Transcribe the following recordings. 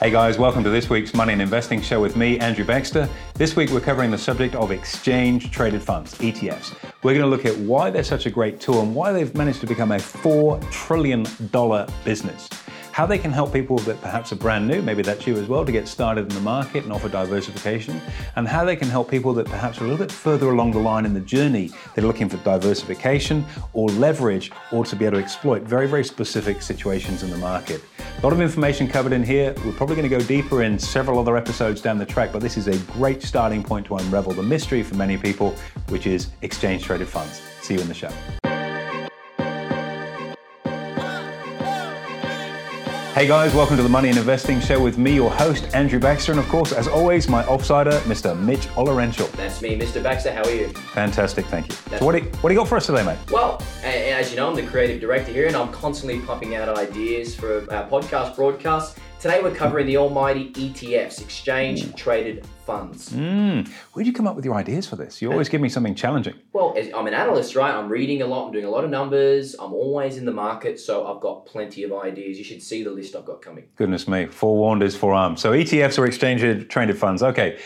Hey guys, welcome to this week's Money and Investing Show with me, Andrew Baxter. This week we're covering the subject of exchange traded funds, ETFs. We're going to look at why they're such a great tool and why they've managed to become a $4 trillion business how they can help people that perhaps are brand new, maybe that's you as well, to get started in the market and offer diversification, and how they can help people that perhaps are a little bit further along the line in the journey. They're looking for diversification or leverage or to be able to exploit very, very specific situations in the market. A lot of information covered in here. We're probably going to go deeper in several other episodes down the track, but this is a great starting point to unravel the mystery for many people, which is exchange traded funds. See you in the show. Hey guys, welcome to the Money and Investing Show with me, your host, Andrew Baxter, and of course, as always, my offsider, Mr. Mitch Olorential. That's me, Mr. Baxter. How are you? Fantastic, thank you. so what do, you, what do you got for us today, mate? Well, as you know, I'm the creative director here, and I'm constantly pumping out ideas for our podcast broadcasts. Today we're covering the almighty ETFs, exchange traded funds. Mm. Where'd you come up with your ideas for this? You always give me something challenging. Well, I'm an analyst, right? I'm reading a lot, I'm doing a lot of numbers, I'm always in the market, so I've got plenty of ideas. You should see the list I've got coming. Goodness me, forewarned is forearmed. So ETFs or exchange traded funds. Okay,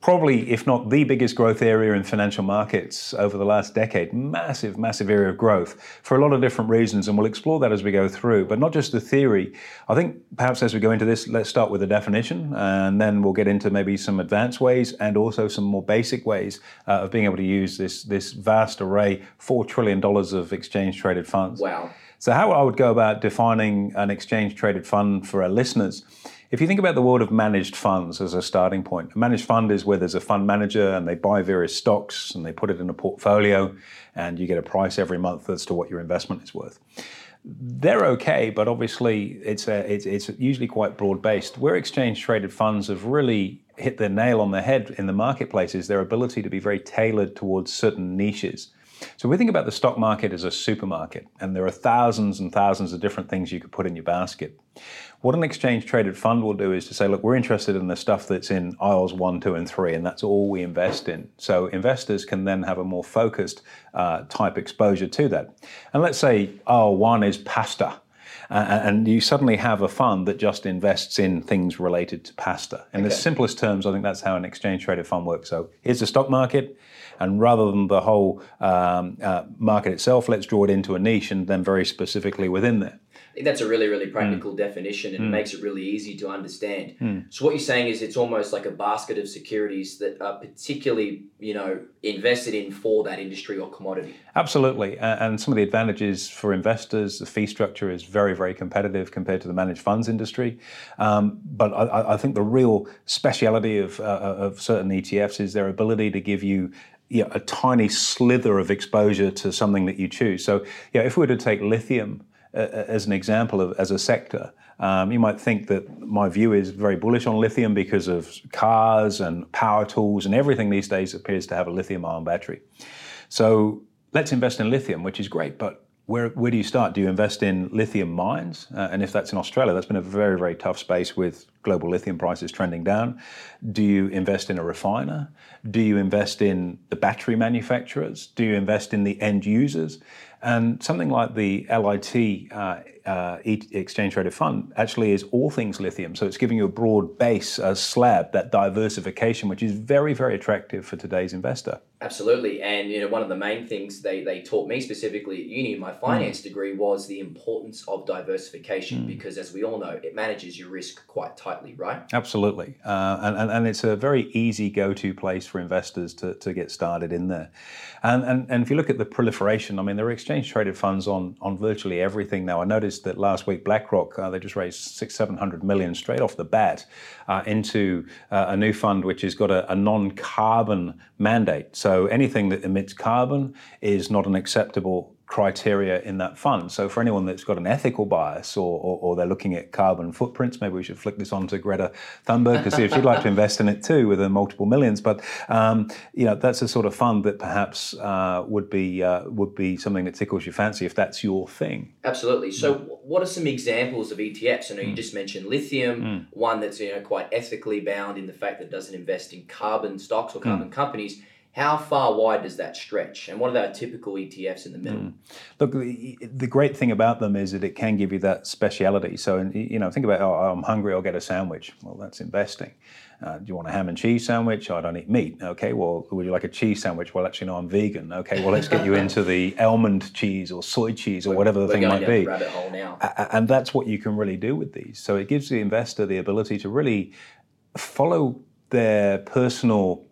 probably, if not the biggest growth area in financial markets over the last decade. Massive, massive area of growth for a lot of different reasons, and we'll explore that as we go through. But not just the theory. I think perhaps as we go into this, let's start with the definition, and then we'll get into maybe some advanced ways and also some more basic ways uh, of being able to use this this vast array, four trillion dollars of exchange traded funds. Wow. So, how I would go about defining an exchange traded fund for our listeners if you think about the world of managed funds as a starting point, a managed fund is where there's a fund manager and they buy various stocks and they put it in a portfolio and you get a price every month as to what your investment is worth. They're okay, but obviously it's, a, it's, it's usually quite broad based. Where exchange traded funds have really hit the nail on the head in the marketplace is their ability to be very tailored towards certain niches. So we think about the stock market as a supermarket, and there are thousands and thousands of different things you could put in your basket. What an exchange traded fund will do is to say, look, we're interested in the stuff that's in aisles one, two, and three, and that's all we invest in. So investors can then have a more focused uh, type exposure to that. And let's say aisle one is pasta. Uh, and you suddenly have a fund that just invests in things related to pasta. In okay. the simplest terms, I think that's how an exchange traded fund works. So here's the stock market, and rather than the whole um, uh, market itself, let's draw it into a niche and then very specifically within there think that's a really, really practical mm. definition and mm. it makes it really easy to understand. Mm. So what you're saying is it's almost like a basket of securities that are particularly, you know, invested in for that industry or commodity. Absolutely. And some of the advantages for investors, the fee structure is very, very competitive compared to the managed funds industry. Um, but I, I, think the real speciality of, uh, of certain ETFs is their ability to give you you know, a tiny slither of exposure to something that you choose. So, yeah, if we were to take lithium, as an example of as a sector. Um, you might think that my view is very bullish on lithium because of cars and power tools and everything these days appears to have a lithium ion battery. So let's invest in lithium, which is great, but where, where do you start? Do you invest in lithium mines? Uh, and if that's in Australia, that's been a very, very tough space with global lithium prices trending down. Do you invest in a refiner? Do you invest in the battery manufacturers? Do you invest in the end users? And something like the LIT uh, uh, exchange traded fund actually is all things lithium. So it's giving you a broad base, a slab, that diversification, which is very, very attractive for today's investor. Absolutely. And you know, one of the main things they, they taught me specifically at uni in my finance mm. degree was the importance of diversification mm. because as we all know, it manages your risk quite tightly, right? Absolutely. Uh, and, and, and it's a very easy go-to place for investors to, to get started in there. And, and, and if you look at the proliferation, I mean, there are exchange traded funds on, on virtually everything now. I noticed that last week BlackRock, uh, they just raised six, 700 million straight off the bat uh, into uh, a new fund which has got a, a non-carbon mandate. So anything that emits carbon is not an acceptable criteria in that fund. So for anyone that's got an ethical bias or, or, or, they're looking at carbon footprints, maybe we should flick this on to Greta Thunberg to see if she'd like to invest in it too with her multiple millions. But um, you know that's a sort of fund that perhaps uh, would be uh, would be something that tickles your fancy if that's your thing. Absolutely. So what are some examples of ETFs? I know mm. you just mentioned lithium, mm. one that's you know quite ethically bound in the fact that it doesn't invest in carbon stocks or carbon mm. companies How far wide does that stretch? And what are our typical ETFs in the middle? Mm. Look, the, the, great thing about them is that it can give you that speciality. So, you know, think about, oh, I'm hungry, I'll get a sandwich. Well, that's investing. Uh, do you want a ham and cheese sandwich? I don't eat meat. Okay, well, would you like a cheese sandwich? Well, actually, no, I'm vegan. Okay, well, let's get you into the almond cheese or soy cheese or we're, whatever the thing might be. Rabbit hole now. And that's what you can really do with these. So it gives the investor the ability to really follow their personal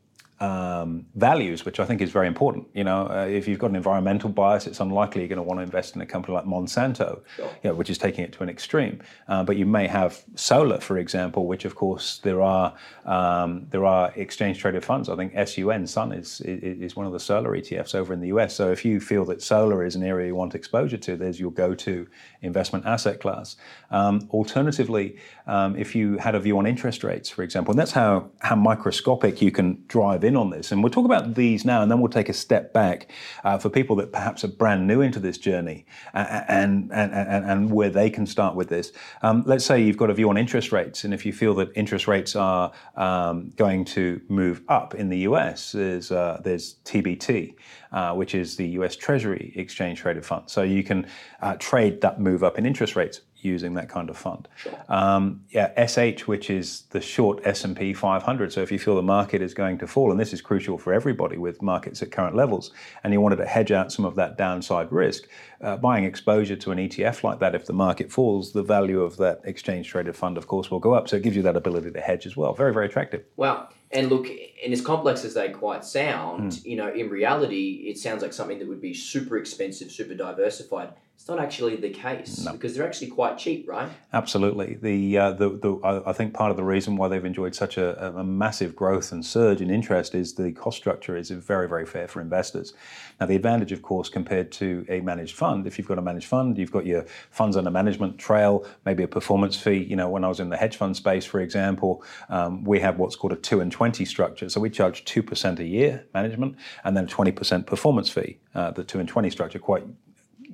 um, values, which I think is very important. You know, uh, if you've got an environmental bias, it's unlikely you're going to want to invest in a company like Monsanto, sure. you know, which is taking it to an extreme. Uh, but you may have solar, for example, which of course there are um, there are exchange traded funds. I think SUN Sun is, is, is one of the solar ETFs over in the US. So if you feel that solar is an area you want exposure to, there's your go-to investment asset class. Um, alternatively, um, if you had a view on interest rates, for example, and that's how how microscopic you can drive in on this. And we'll talk about these now, and then we'll take a step back uh, for people that perhaps are brand new into this journey and, and, and, and where they can start with this. Um, let's say you've got a view on interest rates, and if you feel that interest rates are um, going to move up in the US, there's, uh, there's TBT. Uh, which is the US Treasury exchange traded fund. So you can uh, trade that move up in interest rates using that kind of fund. Sure. Um, yeah, SH, which is the short S&P 500. So if you feel the market is going to fall, and this is crucial for everybody with markets at current levels, and you wanted to hedge out some of that downside risk, uh, buying exposure to an ETF like that, if the market falls, the value of that exchange traded fund, of course, will go up. So it gives you that ability to hedge as well. Very, very attractive. Well, and look, and as complex as they quite sound, mm. you know, in reality, it sounds like something that would be super expensive, super diversified. It's not actually the case no. because they're actually quite cheap, right? Absolutely. The, uh, the, the I think part of the reason why they've enjoyed such a, a, massive growth and surge in interest is the cost structure is very, very fair for investors. Now, the advantage, of course, compared to a managed fund, if you've got a managed fund, you've got your funds under management trail, maybe a performance fee. You know, when I was in the hedge fund space, for example, um, we have what's called a two and 20 structure. So we charge 2% a year management and then 20% performance fee. Uh, the 2 and 20 structure, quite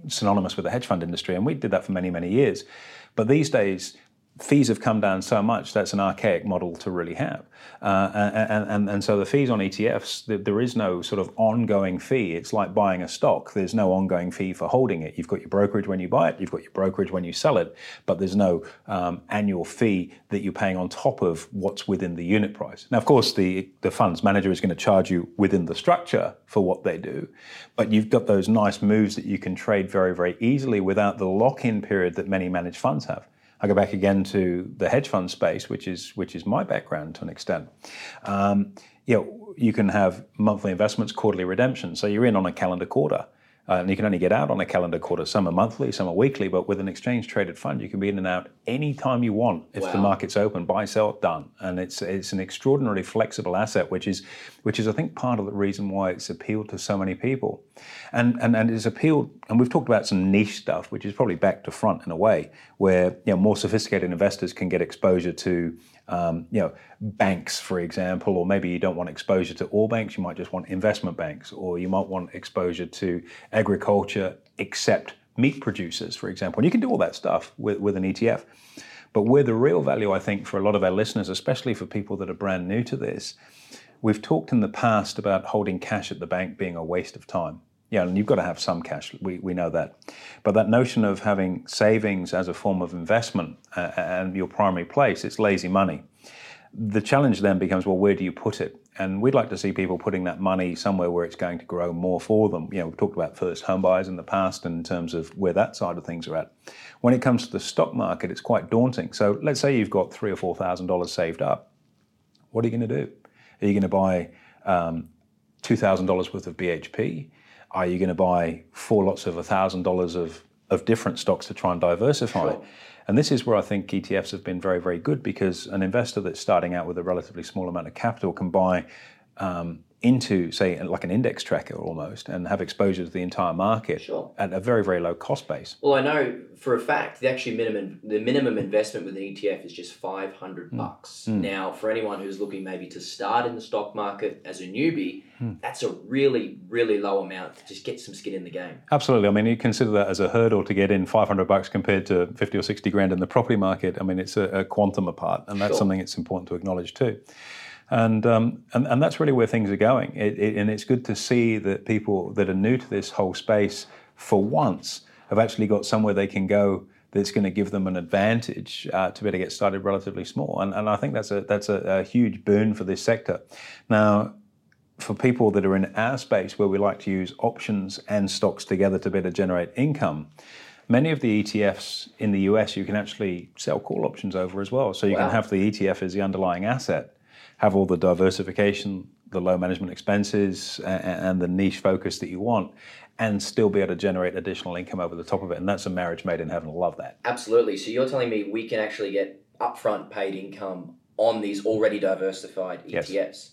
synonymous with the hedge fund industry, and we did that for many, many years. But these days, fees have come down so much that's an archaic model to really have. Uh, and, and, and so the fees on ETFs, there is no sort of ongoing fee. It's like buying a stock. There's no ongoing fee for holding it. You've got your brokerage when you buy it, you've got your brokerage when you sell it, but there's no um, annual fee that you're paying on top of what's within the unit price. Now, of course, the, the funds manager is going to charge you within the structure for what they do, but you've got those nice moves that you can trade very, very easily without the lock in period that many managed funds have. I go back again to the hedge fund space, which is which is my background to an extent. Um, you know, you can have monthly investments, quarterly redemption. So you're in on a calendar quarter. Uh, and you can only get out on a calendar quarter. Some are monthly, some are weekly, but with an exchange traded fund, you can be in and out anytime you want if wow. the market's open. Buy, sell, done. And it's it's an extraordinarily flexible asset, which is which is I think part of the reason why it's appealed to so many people. And and, and it's appealed, and we've talked about some niche stuff, which is probably back to front in a way, where you know more sophisticated investors can get exposure to um, you know, banks, for example, or maybe you don't want exposure to all banks, you might just want investment banks, or you might want exposure to agriculture except meat producers, for example. And you can do all that stuff with, with an ETF. But where the real value, I think, for a lot of our listeners, especially for people that are brand new to this, we've talked in the past about holding cash at the bank being a waste of time. Yeah, and you've got to have some cash. We, we know that. But that notion of having savings as a form of investment uh, and your primary place, it's lazy money. The challenge then becomes well, where do you put it? And we'd like to see people putting that money somewhere where it's going to grow more for them. You know, we've talked about first home buyers in the past in terms of where that side of things are at. When it comes to the stock market, it's quite daunting. So let's say you've got three or four thousand dollars saved up. What are you going to do? Are you going to buy um, two thousand dollars worth of BHP? Are you going to buy four lots of $1,000 of, of different stocks to try and diversify? Sure. And this is where I think ETFs have been very, very good because an investor that's starting out with a relatively small amount of capital can buy um, into, say, like an index tracker almost, and have exposure to the entire market sure. at a very, very low cost base. Well, I know for a fact the actually minimum the minimum investment with an ETF is just five hundred mm. bucks. Mm. Now, for anyone who's looking maybe to start in the stock market as a newbie, mm. that's a really, really low amount to just get some skin in the game. Absolutely. I mean, you consider that as a hurdle to get in five hundred bucks compared to fifty or sixty grand in the property market. I mean, it's a, a quantum apart, and that's sure. something it's important to acknowledge too. And, um, and, and that's really where things are going. It, it, and it's good to see that people that are new to this whole space, for once, have actually got somewhere they can go that's going to give them an advantage uh, to be able to get started relatively small. And, and I think that's a that's a, a huge boon for this sector. Now, for people that are in our space where we like to use options and stocks together to better generate income, many of the ETFs in the US you can actually sell call options over as well. So you wow. can have the ETF as the underlying asset, have all the diversification, the low management expenses, and, and the niche focus that you want, and still be able to generate additional income over the top of it. And that's a marriage made in heaven. Love that. Absolutely. So you're telling me we can actually get upfront paid income on these already diversified ETFs? Yes.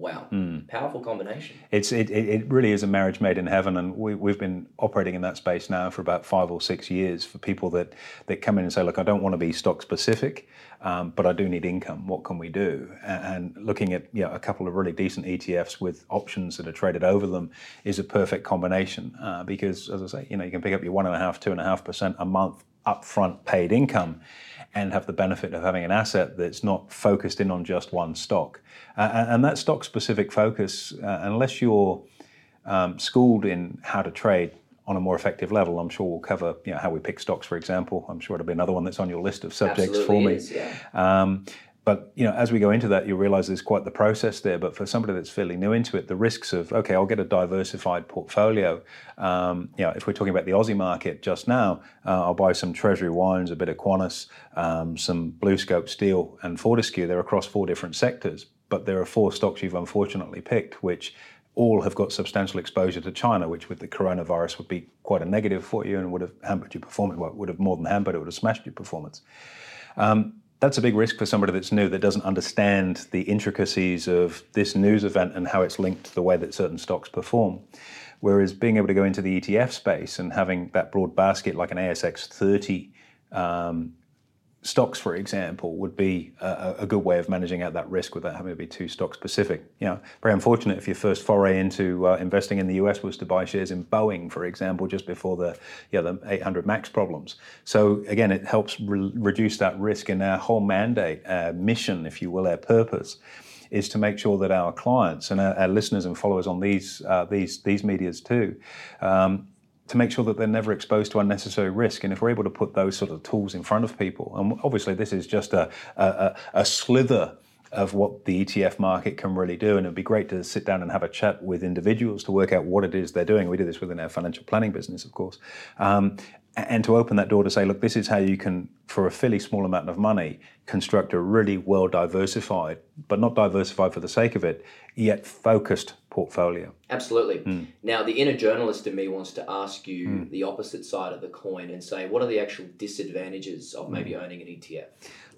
Wow, mm. powerful combination. It's it, it really is a marriage made in heaven, and we, we've been operating in that space now for about five or six years. For people that that come in and say, look, I don't want to be stock specific, um, but I do need income. What can we do? And, and looking at you know, a couple of really decent ETFs with options that are traded over them is a perfect combination uh, because, as I say, you know you can pick up your one and a half, two and a half percent a month upfront paid income and have the benefit of having an asset that's not focused in on just one stock. Uh, and that stock specific focus, uh, unless you're um, schooled in how to trade on a more effective level, I'm sure we'll cover you know, how we pick stocks, for example. I'm sure it'll be another one that's on your list of subjects Absolutely for me. Is, yeah. um, but you know, as we go into that, you realize there's quite the process there. But for somebody that's fairly new into it, the risks of okay, I'll get a diversified portfolio. Um, you know, if we're talking about the Aussie market just now, uh, I'll buy some Treasury wines, a bit of Qantas, um, some BlueScope Steel, and Fortescue. They're across four different sectors, but there are four stocks you've unfortunately picked, which all have got substantial exposure to China, which with the coronavirus would be quite a negative for you and would have hampered your performance. Well, would have more than hampered; it would have smashed your performance. Um, that's a big risk for somebody that's new that doesn't understand the intricacies of this news event and how it's linked to the way that certain stocks perform. Whereas being able to go into the ETF space and having that broad basket like an ASX 30 um, stocks, for example, would be a, a, good way of managing out that risk without having to be too stock specific. You know, very unfortunate if your first foray into uh, investing in the US was to buy shares in Boeing, for example, just before the yeah the 800 max problems. So again, it helps re- reduce that risk. And our whole mandate, our mission, if you will, our purpose. Is to make sure that our clients and our, our listeners and followers on these uh, these these media's too um, to make sure that they're never exposed to unnecessary risk. And if we're able to put those sort of tools in front of people, and obviously this is just a, a, a slither of what the ETF market can really do. And it'd be great to sit down and have a chat with individuals to work out what it is they're doing. We do this within our financial planning business, of course. Um, and to open that door to say, look, this is how you can, for a fairly small amount of money, construct a really well diversified, but not diversified for the sake of it, yet focused portfolio. Absolutely. Mm. Now, the inner journalist in me wants to ask you mm. the opposite side of the coin and say, what are the actual disadvantages of maybe mm. owning an ETF?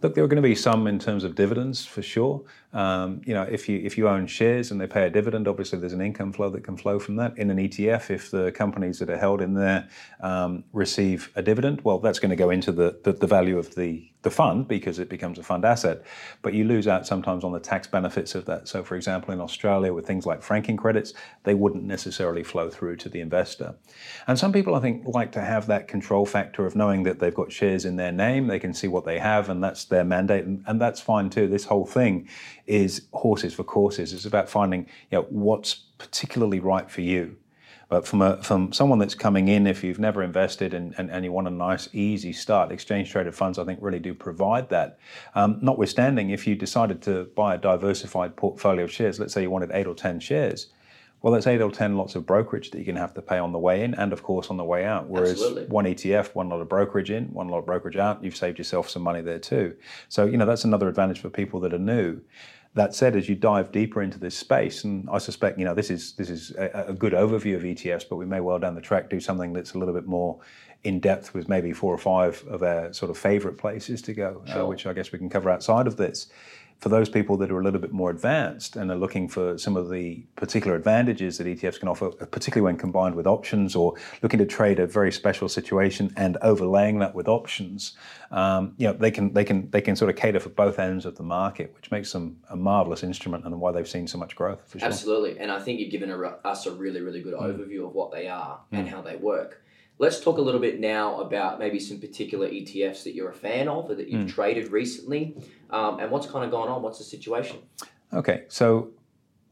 Look, there are going to be some in terms of dividends for sure. Um, you know, if you if you own shares and they pay a dividend, obviously there's an income flow that can flow from that. In an ETF, if the companies that are held in there um, receive a dividend, well, that's going to go into the, the, the value of the the fund because it becomes a fund asset. But you lose out sometimes on the tax benefits of that. So, for example, in Australia, with things like franking credits, they wouldn't necessarily flow through to the investor. And some people, I think, like to have that control factor of knowing that they've got shares in their name, they can see what they have, and that's their mandate, and, and that's fine too. This whole thing is horses for courses. It's about finding you know, what's particularly right for you. But from a, from someone that's coming in, if you've never invested and, and, and you want a nice, easy start, exchange traded funds, I think, really do provide that. Um, notwithstanding, if you decided to buy a diversified portfolio of shares, let's say you wanted eight or 10 shares, well, that's eight or 10 lots of brokerage that you're going to have to pay on the way in and, of course, on the way out. Whereas Absolutely. one ETF, one lot of brokerage in, one lot of brokerage out, you've saved yourself some money there too. So, you know, that's another advantage for people that are new. That said, as you dive deeper into this space, and I suspect you know this is this is a, a, good overview of ETFs, but we may well down the track do something that's a little bit more in depth with maybe four or five of our sort of favorite places to go, uh, sure. uh, which I guess we can cover outside of this for those people that are a little bit more advanced and are looking for some of the particular advantages that ETFs can offer, particularly when combined with options or looking to trade a very special situation and overlaying that with options, um, you know, they can they can they can sort of cater for both ends of the market, which makes them a marvelous instrument and why they've seen so much growth. Sure. Absolutely, and I think you've given a, us a really really good mm. overview of what they are mm. and how they work. Let's talk a little bit now about maybe some particular ETFs that you're a fan of or that you've mm. traded recently, um, and what's kind of gone on. What's the situation? Okay, so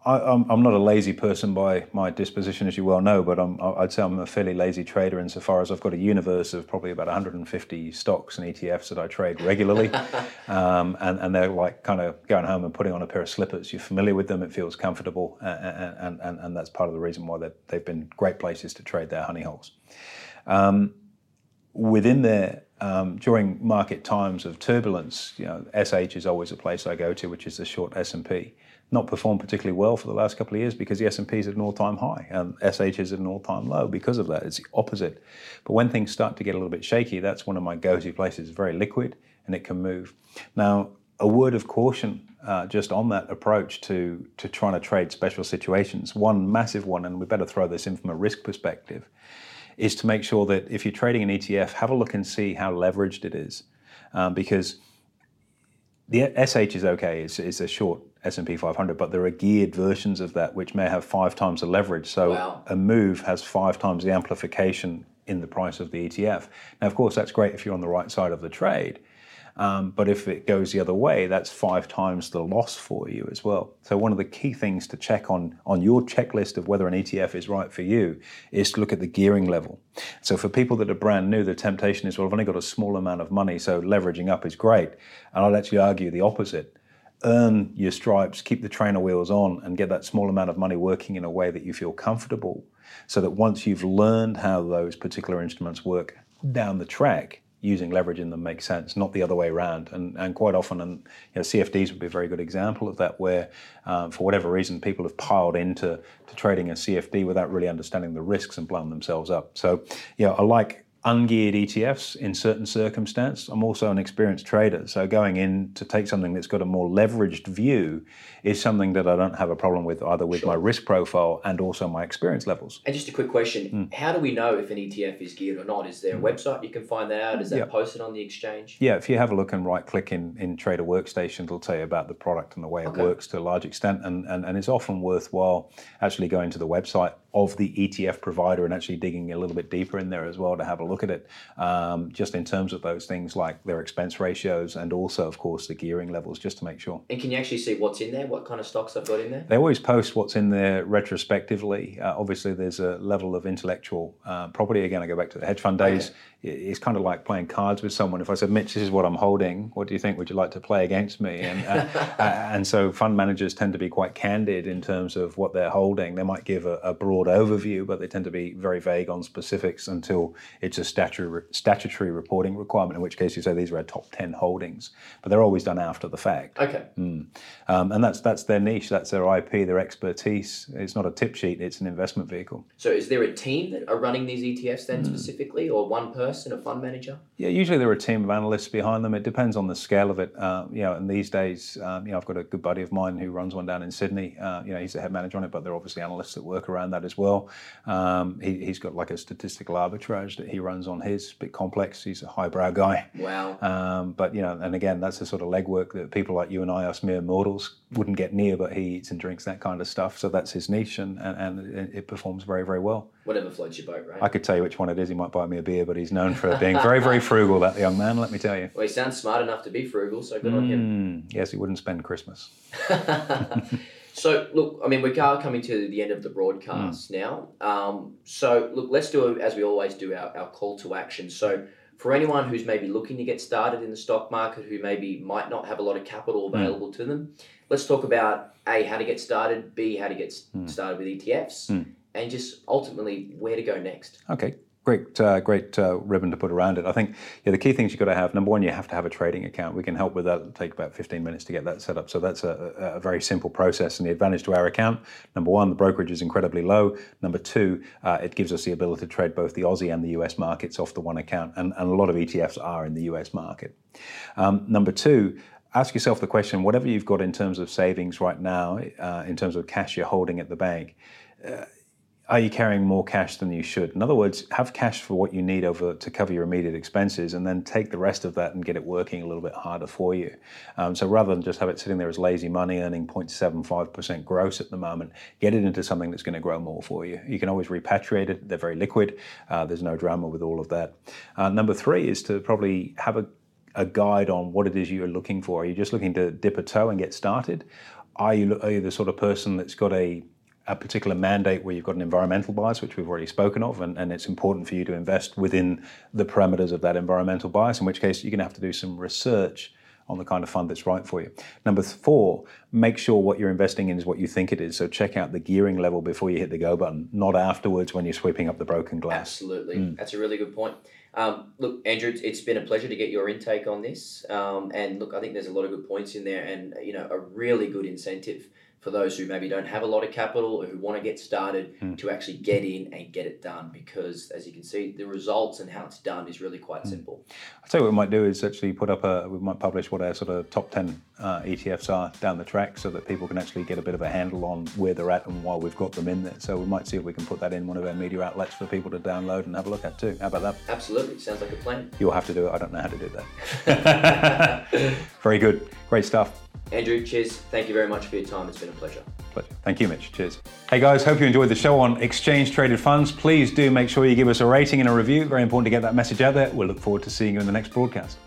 I, am I'm not a lazy person by my disposition, as you well know, but I'm, I'd say I'm a fairly lazy trader insofar as I've got a universe of probably about 150 stocks and ETFs that I trade regularly. um, and, and they're like kind of going home and putting on a pair of slippers. You're familiar with them, it feels comfortable, and, and, and that's part of the reason why they've been great places to trade their honey holes. Um, within there, um, during market times of turbulence, you know, SH is always a place I go to, which is the short S&P not performed particularly well for the last couple of years because the S&P is at an all-time high and SH is at an all-time low because of that. It's the opposite. But when things start to get a little bit shaky, that's one of my go-to places. It's very liquid and it can move. Now, a word of caution uh, just on that approach to to trying to trade special situations. One massive one, and we better throw this in from a risk perspective, is to make sure that if you're trading an ETF, have a look and see how leveraged it is, um, because the SH is okay. It's, it's a short S&P 500, but there are geared versions of that which may have five times the leverage. So wow. a move has five times the amplification in the price of the ETF. Now, of course, that's great if you're on the right side of the trade. Um, but if it goes the other way, that's five times the loss for you as well. So one of the key things to check on on your checklist of whether an ETF is right for you is to look at the gearing level. So for people that are brand new, the temptation is, well, I've only got a small amount of money, so leveraging up is great. And I'd actually argue the opposite. Earn your stripes, keep the trainer wheels on, and get that small amount of money working in a way that you feel comfortable. So that once you've learned how those particular instruments work down the track, using leverage in them makes sense, not the other way around. And, and quite often, and you know, CFDs would be a very good example of that, where um, for whatever reason people have piled into to trading a CFD without really understanding the risks and blown themselves up. So, yeah, I like ungeared ETFs in certain circumstances. I'm also an experienced trader, so going in to take something that's got a more leveraged view is something that I don't have a problem with either with sure. my risk profile and also my experience levels. And just a quick question, mm. how do we know if an ETF is geared or not? Is there a mm. website you can find that out? Is that posted on the exchange? Yeah, if you have a look and right click in, in Trader Workstation, it'll tell you about the product and the way okay. it works to a large extent and, and, and it's often worthwhile actually going to the website of the ETF provider and actually digging a little bit deeper in there as well to have a look at it, um, just in terms of those things like their expense ratios and also, of course, the gearing levels, just to make sure. And can you actually see what's in there? What kind of stocks they've got in there? They always post what's in there retrospectively. Uh, obviously, there's a level of intellectual uh, property. Again, I go back to the hedge fund days. Okay it's kind of like playing cards with someone. If I said, Mitch, this is what I'm holding. What do you think? Would you like to play against me? And uh, uh, and so fund managers tend to be quite candid in terms of what they're holding. They might give a, a broad overview, but they tend to be very vague on specifics until it's a statutory statutory reporting requirement. In which case, you say these are our top ten holdings, but they're always done after the fact. Okay. Mm. Um, and that's that's their niche. That's their IP. Their expertise. It's not a tip sheet. It's an investment vehicle. So, is there a team that are running these ETFs then mm. specifically, or one person? Person, a fund manager? Yeah, usually there are a team of analysts behind them. It depends on the scale of it. Uh, you know, and these days, um, you know, I've got a good buddy of mine who runs one down in Sydney. Uh, you know, he's the head manager on it, but there are obviously analysts that work around that as well. Um, he, has got like a statistical arbitrage that he runs on his, bit complex. He's a highbrow guy. Wow. Um, but you know, and again, that's the sort of legwork that people like you and I, us mere mortals, wouldn't get near. But he eats and drinks that kind of stuff, so that's his niche, and, and, and it performs very, very well whatever floats your boat, right? I could tell you which one it is. He might buy me a beer, but he's known for being very, very frugal. That young man, let me tell you. Well, he sounds smart enough to be frugal, so good mm, on him. Mm, yes, he wouldn't spend Christmas. so, look, I mean, we are coming to the end of the broadcast mm. now. Um, so, look, let's do as we always do our, our call to action. So, for anyone who's maybe looking to get started in the stock market, who maybe might not have a lot of capital mm. available mm. to them, let's talk about a how to get started, b how to get mm. started with ETFs and just ultimately where to go next. Okay, great, uh, great uh, ribbon to put around it. I think yeah, the key things you've got to have. Number one, you have to have a trading account. We can help with that. It'll take about 15 minutes to get that set up. So that's a, a, very simple process. And the advantage to our account, number one, the brokerage is incredibly low. Number two, uh, it gives us the ability to trade both the Aussie and the US markets off the one account. And, and a lot of ETFs are in the US market. Um, number two, ask yourself the question whatever you've got in terms of savings right now, uh, in terms of cash you're holding at the bank, uh, are you carrying more cash than you should? In other words, have cash for what you need over to cover your immediate expenses, and then take the rest of that and get it working a little bit harder for you. Um, so rather than just have it sitting there as lazy money earning 0.75% gross at the moment, get it into something that's going to grow more for you. You can always repatriate it; they're very liquid. Uh, there's no drama with all of that. Uh, number three is to probably have a a guide on what it is you're looking for. Are you just looking to dip a toe and get started? Are you, are you the sort of person that's got a a particular mandate where you've got an environmental bias, which we've already spoken of, and, and it's important for you to invest within the parameters of that environmental bias, in which case you're going to have to do some research on the kind of fund that's right for you. Number four, make sure what you're investing in is what you think it is. So check out the gearing level before you hit the go button, not afterwards when you're sweeping up the broken glass. Absolutely. Mm. That's a really good point. Um, look, Andrew, it's been a pleasure to get your intake on this. Um, and look, I think there's a lot of good points in there and, you know, a really good incentive for those who maybe don't have a lot of capital or who want to get started mm. to actually get in and get it done because as you can see the results and how it's done is really quite mm. simple. I'll tell you what we might do is actually put up a we might publish what our sort of top 10 uh, etfs are down the track so that people can actually get a bit of a handle on where they're at and why we've got them in there. So we might see if we can put that in one of our media outlets for people to download and have a look at too. How about that? Absolutely. Sounds like a plan. You'll have to do it. I don't know how to do that. Very good. Great stuff Andrew, cheers. Thank you very much for your time. It's been a pleasure. Pleasure. Thank you, Mitch. Cheers. Hey guys, hope you enjoyed the show on exchange traded funds. Please do make sure you give us a rating and a review. Very important to get that message out there. We'll look forward to seeing you in the next broadcast.